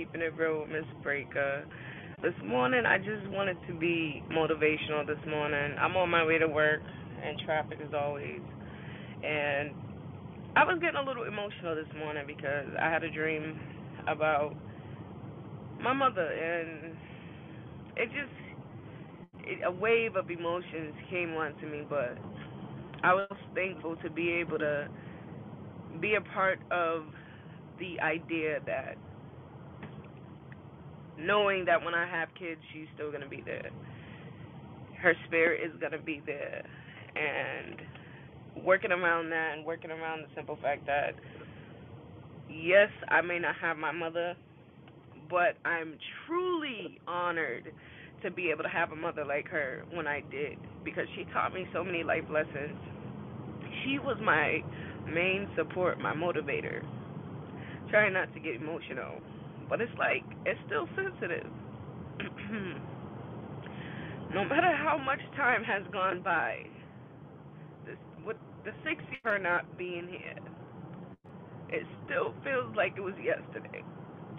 keeping it real with Miss Breaker. This morning, I just wanted to be motivational this morning. I'm on my way to work, and traffic as always. And I was getting a little emotional this morning because I had a dream about my mother, and it just it, a wave of emotions came onto me. But I was thankful to be able to be a part of the idea that knowing that when I have kids, she's still going to be there. Her spirit is going to be there. And working around that and working around the simple fact that, yes, I may not have my mother, but I'm truly honored to be able to have a mother like her when I did because she taught me so many life lessons. She was my main support, my motivator. Trying not to get emotional but it's like it's still sensitive. no matter how much time has gone by, this with the six years her not being here, it still feels like it was yesterday.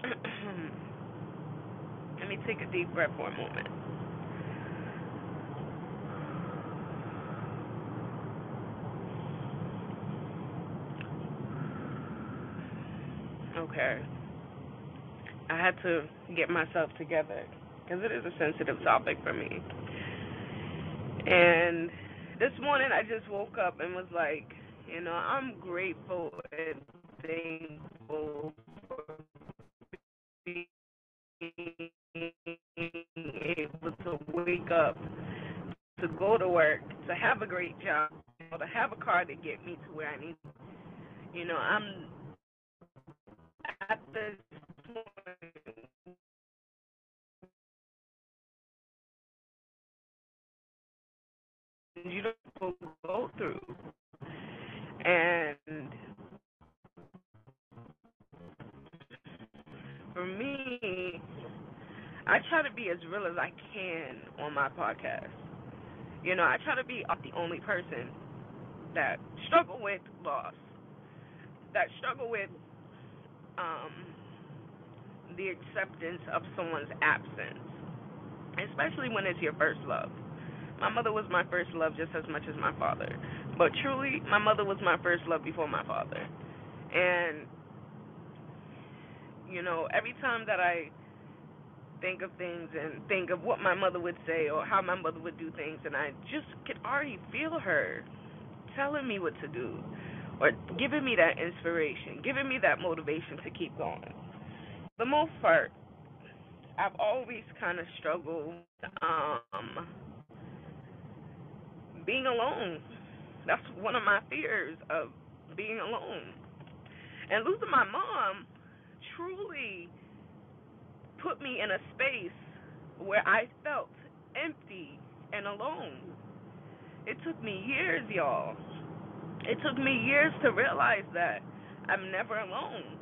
Let me take a deep breath for a moment. Okay. I had to get myself together because it is a sensitive topic for me. And this morning I just woke up and was like, you know, I'm grateful and thankful for being able to wake up, to go to work, to have a great job, to have a car to get me to where I need. You know, I'm at this you don't go through. And for me, I try to be as real as I can on my podcast. You know, I try to be the only person that struggle with loss, that struggle with um, the acceptance of someone's absence, especially when it's your first love. My mother was my first love just as much as my father. But truly, my mother was my first love before my father. And, you know, every time that I think of things and think of what my mother would say or how my mother would do things, and I just could already feel her telling me what to do or giving me that inspiration, giving me that motivation to keep going. The most part, I've always kind of struggled um, being alone. That's one of my fears of being alone. And losing my mom truly put me in a space where I felt empty and alone. It took me years, y'all. It took me years to realize that I'm never alone.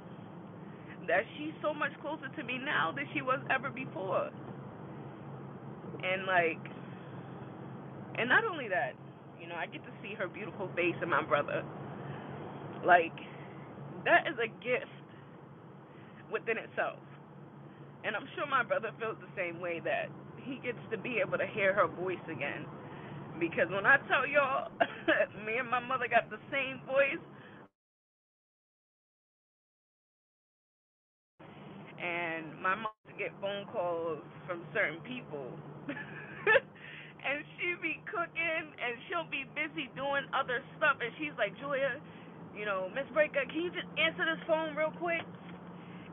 That she's so much closer to me now than she was ever before. And like and not only that, you know, I get to see her beautiful face and my brother. Like, that is a gift within itself. And I'm sure my brother feels the same way that he gets to be able to hear her voice again. Because when I tell y'all, me and my mother got the same voice. And my mom would get phone calls from certain people. and she be cooking and she'll be busy doing other stuff and she's like Julia, you know, Miss Breaker, can you just answer this phone real quick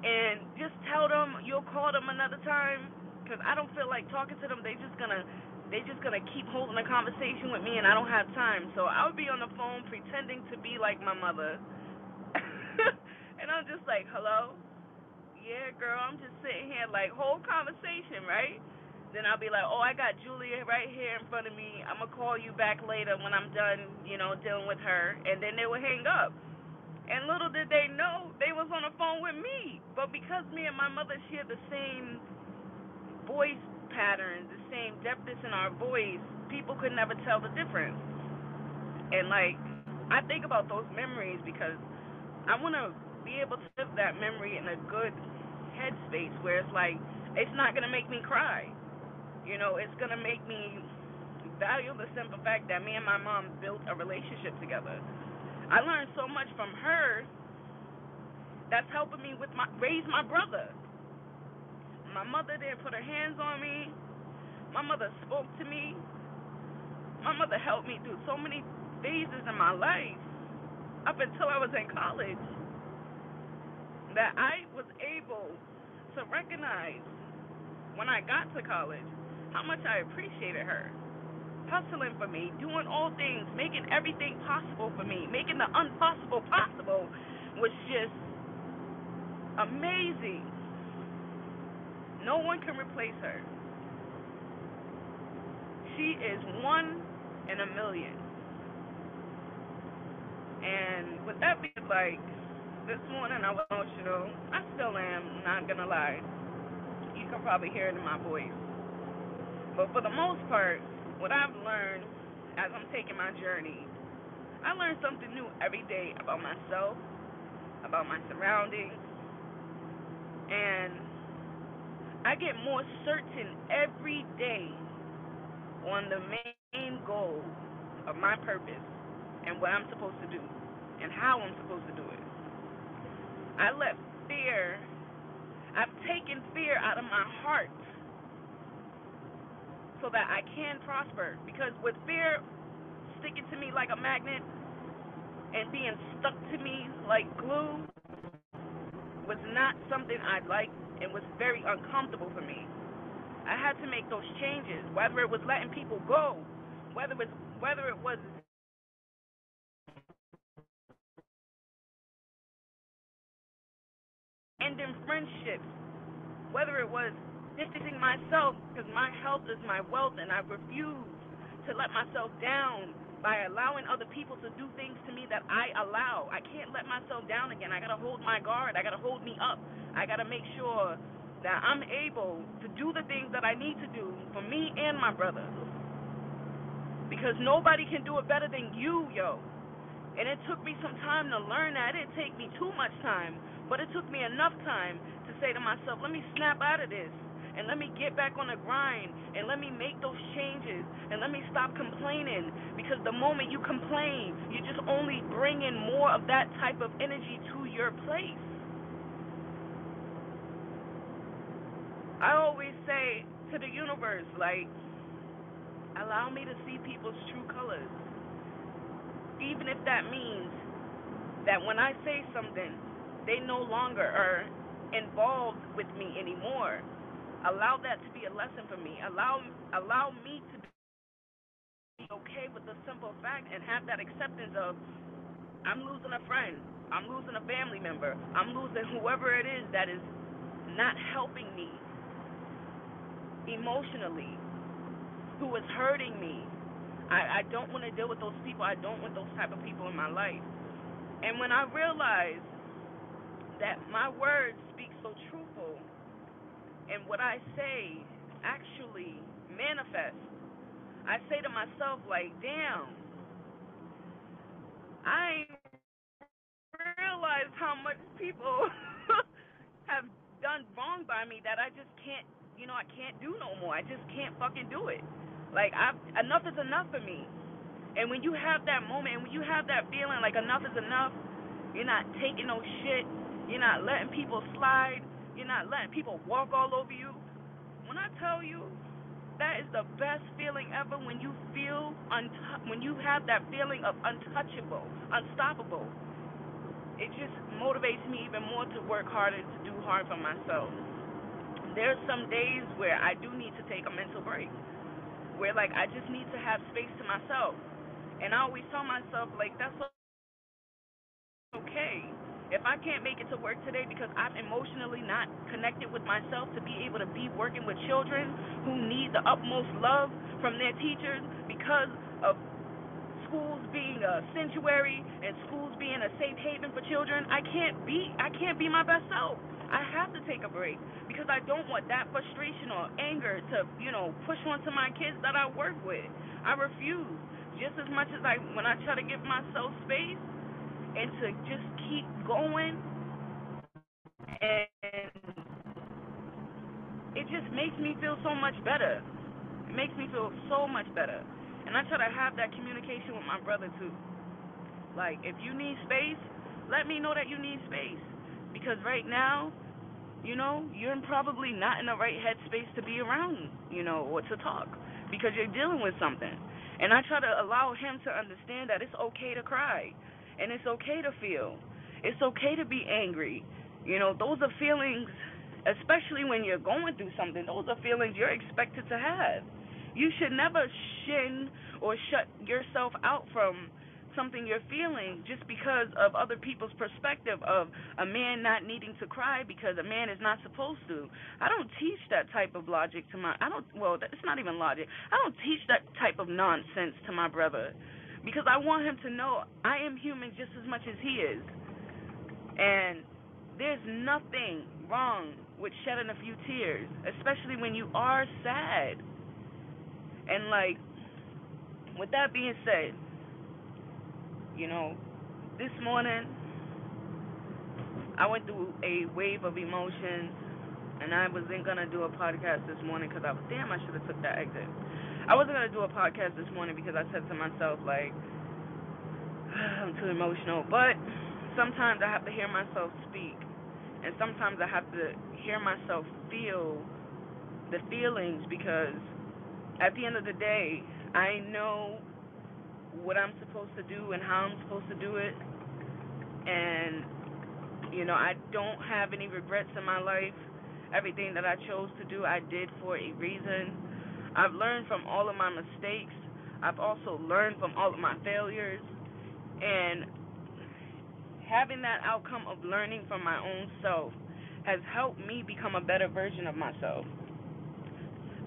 and just tell them you'll call them another time because I don't feel like talking to them. They just gonna they just gonna keep holding a conversation with me and I don't have time. So I would be on the phone pretending to be like my mother, and I'm just like, hello, yeah, girl, I'm just sitting here like whole conversation, right? Then I'll be like, oh, I got Julia right here in front of me. I'm gonna call you back later when I'm done, you know, dealing with her. And then they would hang up. And little did they know they was on the phone with me. But because me and my mother share the same voice patterns, the same depthness in our voice, people could never tell the difference. And like, I think about those memories because I want to be able to live that memory in a good, headspace where it's like it's not gonna make me cry. You know, it's gonna make me value the simple fact that me and my mom built a relationship together. I learned so much from her that's helping me with my raise my brother. My mother didn't put her hands on me. My mother spoke to me. My mother helped me through so many phases in my life up until I was in college that I was able to recognize when I got to college how much I appreciated her. Hustling for me, doing all things, making everything possible for me, making the impossible possible was just amazing. No one can replace her. She is one in a million. And with that being like, this morning I was emotional. I still am, not gonna lie. You can probably hear it in my voice. But for the most part, what I've learned as I'm taking my journey, I learn something new every day about myself, about my surroundings, and I get more certain every day on the main goal of my purpose and what I'm supposed to do and how I'm supposed to do it. I let fear, I've taken fear out of my heart so that I can prosper. Because with fear sticking to me like a magnet and being stuck to me like glue was not something I liked and was very uncomfortable for me. I had to make those changes, whether it was letting people go, whether it was whether it was ending friendships, whether it was distancing myself because my health is my wealth and I refuse to let myself down by allowing other people to do things to me that I allow. I can't let myself down again. I got to hold my guard. I got to hold me up. I got to make sure that I'm able to do the things that I need to do for me and my brother. Because nobody can do it better than you, yo. And it took me some time to learn that. It didn't take me too much time, but it took me enough time to say to myself, let me snap out of this and let me get back on the grind and let me make those changes and let me stop complaining because the moment you complain, you're just only bringing more of that type of energy to your place. I always say to the universe, like, allow me to see people's true colors. Even if that means that when I say something, they no longer are involved with me anymore. Allow that to be a lesson for me. Allow allow me to be okay with the simple fact and have that acceptance of I'm losing a friend. I'm losing a family member. I'm losing whoever it is that is not helping me emotionally, who is hurting me. I, I don't want to deal with those people. I don't want those type of people in my life. And when I realize that my words speak so truthful and what I say actually manifests. I say to myself, like, damn, I realize how much people have done wrong by me that I just can't, you know, I can't do no more. I just can't fucking do it. Like, I've, enough is enough for me. And when you have that moment, and when you have that feeling like enough is enough, you're not taking no shit. You're not letting people slide. You're not letting people walk all over you. When I tell you, that is the best feeling ever when you feel unt- when you have that feeling of untouchable, unstoppable. It just motivates me even more to work harder to do hard for myself. There's some days where I do need to take a mental break, where like I just need to have space to myself, and I always tell myself like that's if I can't make it to work today because I'm emotionally not connected with myself to be able to be working with children who need the utmost love from their teachers because of schools being a sanctuary and schools being a safe haven for children, I can't be I can't be my best self. I have to take a break because I don't want that frustration or anger to, you know, push onto my kids that I work with. I refuse. Just as much as I when I try to give myself space, and to just keep going and it just makes me feel so much better. It makes me feel so much better. And I try to have that communication with my brother too. Like, if you need space, let me know that you need space. Because right now, you know, you're probably not in the right headspace to be around, you know, or to talk because you're dealing with something. And I try to allow him to understand that it's okay to cry and it's okay to feel. It's okay to be angry. You know, those are feelings, especially when you're going through something, those are feelings you're expected to have. You should never shin or shut yourself out from something you're feeling just because of other people's perspective of a man not needing to cry because a man is not supposed to. I don't teach that type of logic to my I don't well, it's not even logic. I don't teach that type of nonsense to my brother because I want him to know I am human just as much as he is. And there's nothing wrong with shedding a few tears, especially when you are sad. And like with that being said, you know, this morning I went through a wave of emotions, and I wasn't gonna do a podcast this morning because I was damn I should have took that exit. I wasn't gonna do a podcast this morning because I said to myself like I'm too emotional, but sometimes I have to hear myself speak, and sometimes I have to hear myself feel the feelings because at the end of the day, I know what I'm supposed to do and how I'm supposed to do it. And, you know, I don't have any regrets in my life. Everything that I chose to do, I did for a reason. I've learned from all of my mistakes. I've also learned from all of my failures. And having that outcome of learning from my own self has helped me become a better version of myself.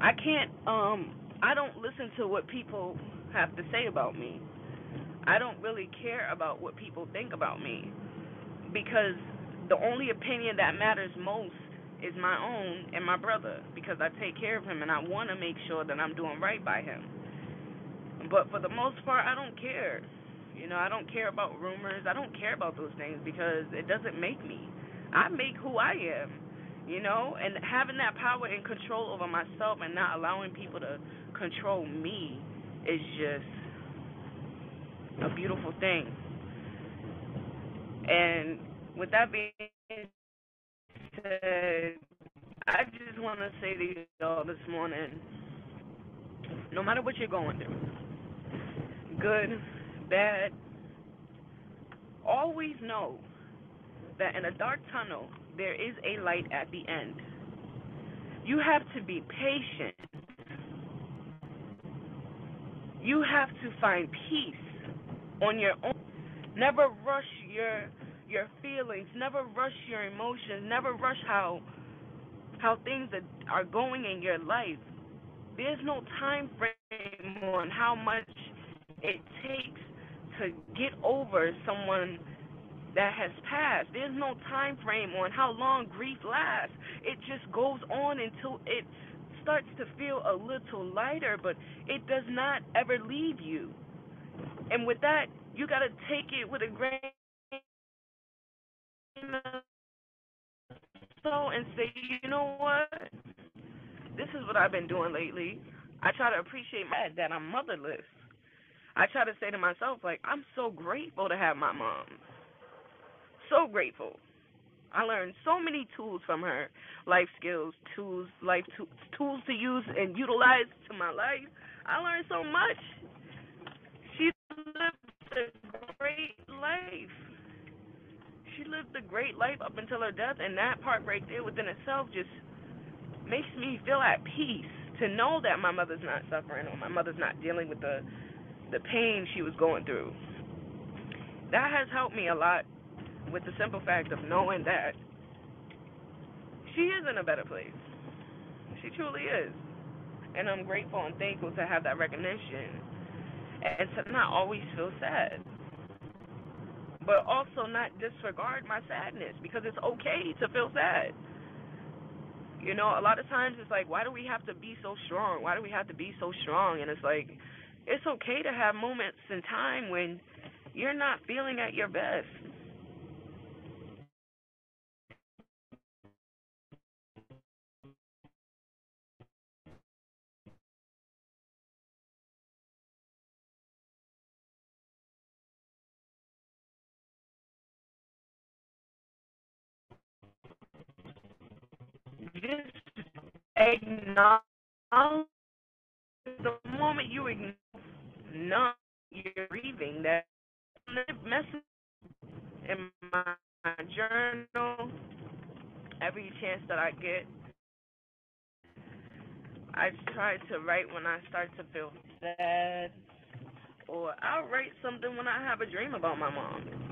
I can't um I don't listen to what people have to say about me. I don't really care about what people think about me because the only opinion that matters most is my own and my brother because I take care of him and I want to make sure that I'm doing right by him. But for the most part, I don't care. You know, I don't care about rumors. I don't care about those things because it doesn't make me. I make who I am. You know, and having that power and control over myself and not allowing people to control me is just a beautiful thing. And with that being I just want to say to y'all this morning no matter what you're going through, good, bad, always know that in a dark tunnel, there is a light at the end. You have to be patient you have to find peace on your own. Never rush your your feelings. Never rush your emotions. Never rush how how things are, going in your life. There's no time frame on how much it takes to get over someone that has passed. There's no time frame on how long grief lasts. It just goes on until it starts to feel a little lighter, but it does not ever leave you. And with that, you got to take it with a grain salt and say, you know what? This is what I've been doing lately. I try to appreciate my that I'm motherless. I try to say to myself, like, I'm so grateful to have my mom. So grateful. I learned so many tools from her, life skills, tools, life to, tools to use and utilize to my life. I learned so much. She lived a great life. She lived a great life up until her death, and that part right there within itself just makes me feel at peace to know that my mother's not suffering or my mother's not dealing with the the pain she was going through. That has helped me a lot with the simple fact of knowing that she is in a better place. She truly is. And I'm grateful and thankful to have that recognition and to not always feel sad. But also not disregard my sadness because it's okay to feel sad. You know, a lot of times it's like, why do we have to be so strong? Why do we have to be so strong? And it's like, it's okay to have moments in time when you're not feeling at your best. Just acknowledge the moment you acknowledge grieving that message in my journal every chance that I get. I try to write when I start to feel sad, or I'll write something when I have a dream about my mom.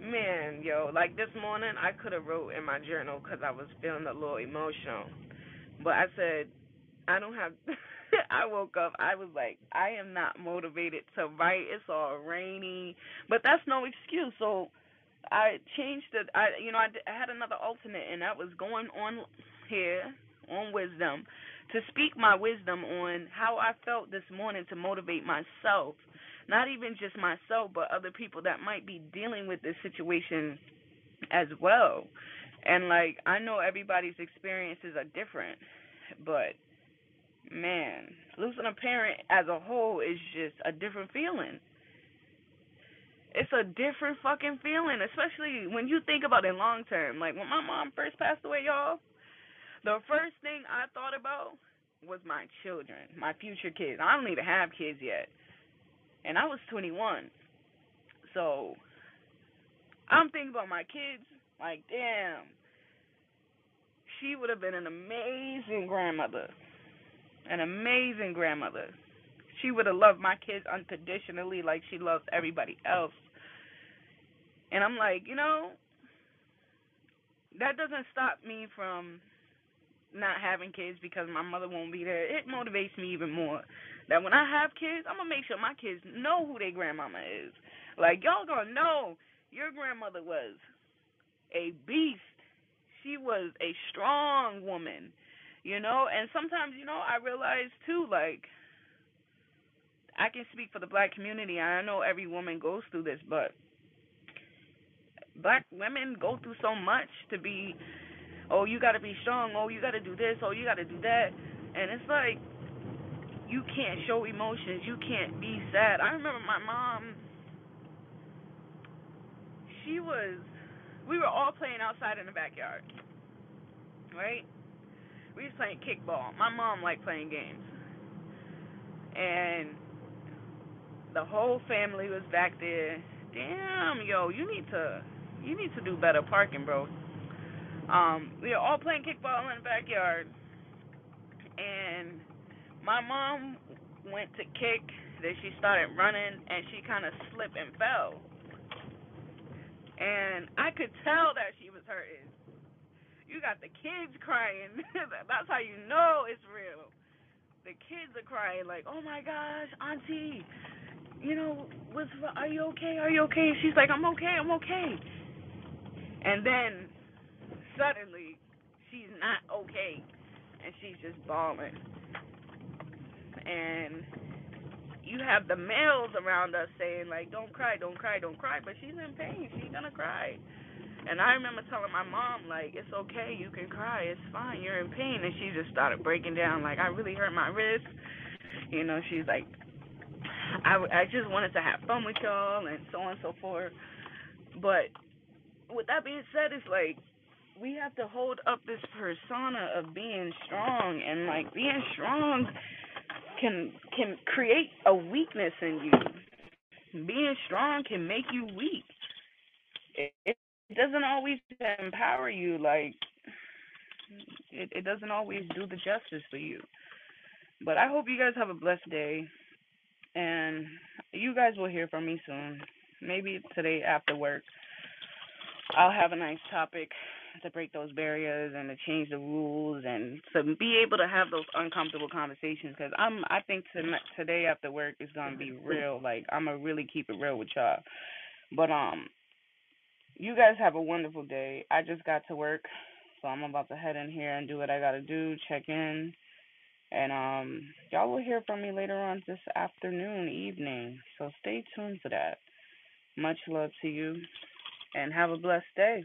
Man, yo, like this morning, I could have wrote in my journal because I was feeling a little emotional, but I said I don't have. I woke up. I was like, I am not motivated to write. It's all rainy, but that's no excuse. So I changed it. I, you know, I, I had another alternate, and that was going on here on wisdom to speak my wisdom on how I felt this morning to motivate myself, not even just myself, but other people that might be dealing with this situation as well. And like, I know everybody's experiences are different, but man, losing a parent as a whole is just a different feeling. It's a different fucking feeling, especially when you think about it long term. Like when my mom first passed away, y'all, the first thing I thought about was my children, my future kids. I don't even have kids yet. And I was 21. So I'm thinking about my kids. Like, damn. She would have been an amazing grandmother an amazing grandmother. She would have loved my kids unconditionally like she loves everybody else. And I'm like, you know, that doesn't stop me from not having kids because my mother won't be there. It motivates me even more. That when I have kids, I'm gonna make sure my kids know who their grandmama is. Like y'all gonna know your grandmother was a beast. She was a strong woman you know? And sometimes you know i realize too like i can speak for the black community. I know every woman goes through this but black women go through so much to be oh you got to be strong. Oh you got to do this. Oh you got to do that. And it's like you can't show emotions you can't be sad i remember my mom she was we were all playing outside in the backyard right we was playing kickball. My mom liked playing games. And the whole family was back there. Damn, yo, you need to you need to do better parking, bro. Um, we were all playing kickball in the backyard and my mom went to kick, then she started running and she kinda slipped and fell. And I could tell that she was hurting you got the kids crying. That's how you know it's real. The kids are crying like, "Oh my gosh, auntie, you know, are you okay? Are you okay?" She's like, "I'm okay. I'm okay." And then suddenly she's not okay and she's just bawling. And you have the males around us saying like, "Don't cry, don't cry, don't cry," but she's in pain. She's gonna cry. And I remember telling my mom, like, it's okay, you can cry, it's fine, you're in pain. And she just started breaking down, like, I really hurt my wrist. You know, she's like, I, I just wanted to have fun with y'all and so on and so forth. But with that being said, it's like, we have to hold up this persona of being strong and like being strong can can create a weakness in you. Being strong can make you weak. It, it doesn't always empower you like it, it doesn't always do the justice for you. But I hope you guys have a blessed day and you guys will hear from me soon. Maybe today after work. I'll have a nice topic to break those barriers and to change the rules and to be able to have those uncomfortable conversations because I'm I think tonight, today after work is gonna be real. Like I'm gonna really keep it real with y'all. But um, you guys have a wonderful day. I just got to work, so I'm about to head in here and do what I gotta do, check in. And um y'all will hear from me later on this afternoon, evening. So stay tuned for that. Much love to you and have a blessed day.